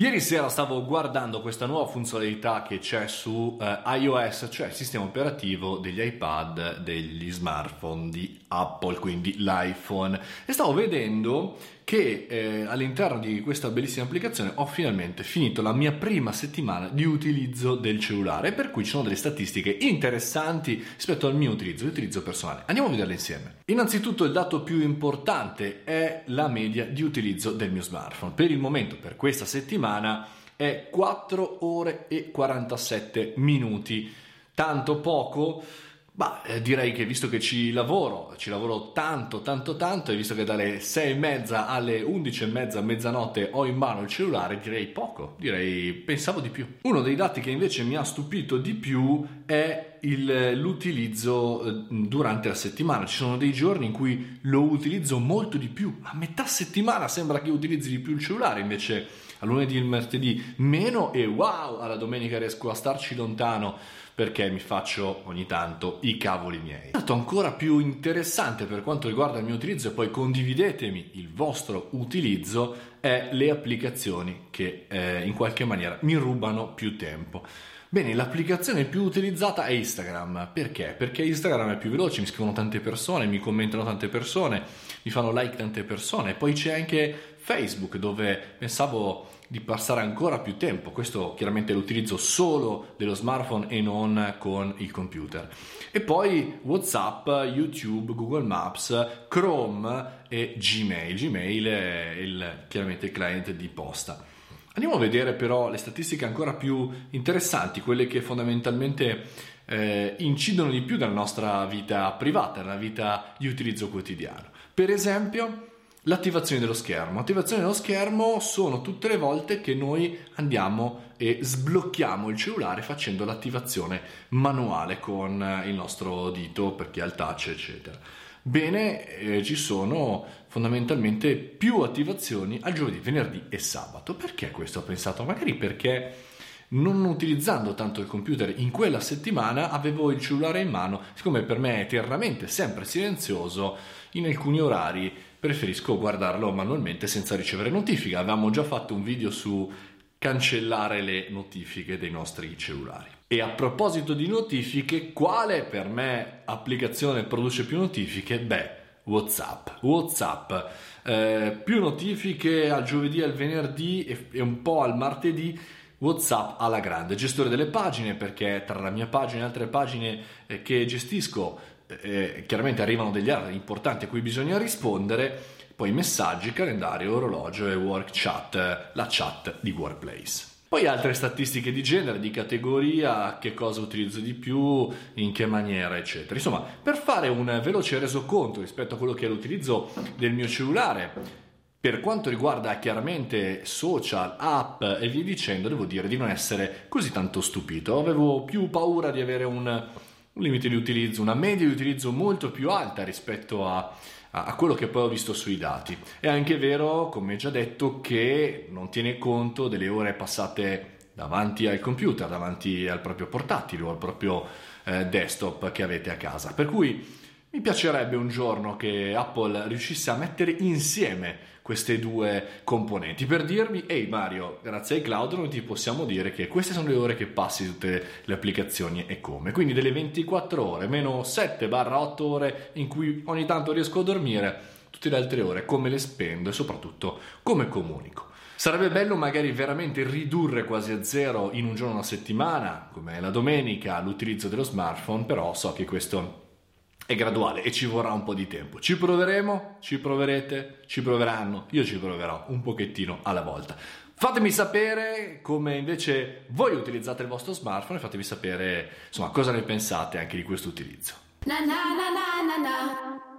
Ieri sera stavo guardando questa nuova funzionalità che c'è su eh, iOS, cioè il sistema operativo degli iPad, degli smartphone di Apple, quindi l'iPhone, e stavo vedendo che eh, all'interno di questa bellissima applicazione ho finalmente finito la mia prima settimana di utilizzo del cellulare, per cui ci sono delle statistiche interessanti rispetto al mio utilizzo, l'utilizzo personale. Andiamo a vederle insieme. Innanzitutto il dato più importante è la media di utilizzo del mio smartphone. Per il momento, per questa settimana, è 4 ore e 47 minuti. Tanto poco Bah, eh, direi che visto che ci lavoro, ci lavoro tanto, tanto, tanto, e visto che dalle 6 e mezza alle 11 e mezza, mezzanotte ho in mano il cellulare, direi poco, direi pensavo di più. Uno dei dati che invece mi ha stupito di più è il, l'utilizzo eh, durante la settimana. Ci sono dei giorni in cui lo utilizzo molto di più. A metà settimana sembra che utilizzi di più il cellulare, invece a lunedì e il martedì meno e wow, alla domenica riesco a starci lontano perché mi faccio ogni tanto i cavoli miei. Dato ancora più interessante per quanto riguarda il mio utilizzo e poi condividetemi il vostro utilizzo è le applicazioni che eh, in qualche maniera mi rubano più tempo. Bene, l'applicazione più utilizzata è Instagram. Perché? Perché Instagram è più veloce, mi scrivono tante persone, mi commentano tante persone, mi fanno like tante persone. Poi c'è anche Facebook dove pensavo di passare ancora più tempo. Questo chiaramente l'utilizzo solo dello smartphone e non con il computer. E poi WhatsApp, YouTube, Google Maps, Chrome e Gmail. Gmail è il, chiaramente il client di posta. Andiamo a vedere però le statistiche ancora più interessanti, quelle che fondamentalmente eh, incidono di più nella nostra vita privata, nella vita di utilizzo quotidiano. Per esempio, l'attivazione dello schermo. L'attivazione dello schermo sono tutte le volte che noi andiamo e sblocchiamo il cellulare facendo l'attivazione manuale con il nostro dito perché ha il touch, eccetera. Bene, eh, ci sono fondamentalmente più attivazioni al giovedì, venerdì e sabato. Perché questo ho pensato? Magari perché non utilizzando tanto il computer in quella settimana avevo il cellulare in mano, siccome per me è eternamente sempre silenzioso, in alcuni orari preferisco guardarlo manualmente senza ricevere notifiche. Avevamo già fatto un video su cancellare le notifiche dei nostri cellulari. E a proposito di notifiche, quale per me applicazione produce più notifiche? Beh, WhatsApp. WhatsApp, eh, più notifiche al giovedì al venerdì e, e un po' al martedì. WhatsApp alla grande, gestore delle pagine perché tra la mia pagina e altre pagine eh, che gestisco eh, chiaramente arrivano degli altri importanti a cui bisogna rispondere, poi messaggi, calendario, orologio e work chat, la chat di Workplace. Poi altre statistiche di genere, di categoria, che cosa utilizzo di più, in che maniera, eccetera. Insomma, per fare un veloce resoconto rispetto a quello che è l'utilizzo del mio cellulare, per quanto riguarda chiaramente social, app e via dicendo, devo dire di non essere così tanto stupito. Avevo più paura di avere un un limite di utilizzo, una media di utilizzo molto più alta rispetto a, a, quello che poi ho visto sui dati. È anche vero, come già detto, che non tiene conto delle ore passate davanti al computer, davanti al proprio portatile o al proprio eh, desktop che avete a casa. Per cui mi piacerebbe un giorno che Apple riuscisse a mettere insieme queste due componenti per dirmi ehi Mario, grazie ai cloud noi ti possiamo dire che queste sono le ore che passi tutte le applicazioni e come. Quindi delle 24 ore meno 7-8 ore in cui ogni tanto riesco a dormire, tutte le altre ore come le spendo e soprattutto come comunico. Sarebbe bello magari veramente ridurre quasi a zero in un giorno una settimana, come la domenica, l'utilizzo dello smartphone, però so che questo è graduale e ci vorrà un po' di tempo. Ci proveremo? Ci proverete? Ci proveranno? Io ci proverò un pochettino alla volta. Fatemi sapere come invece voi utilizzate il vostro smartphone e fatemi sapere insomma cosa ne pensate anche di questo utilizzo. Na na na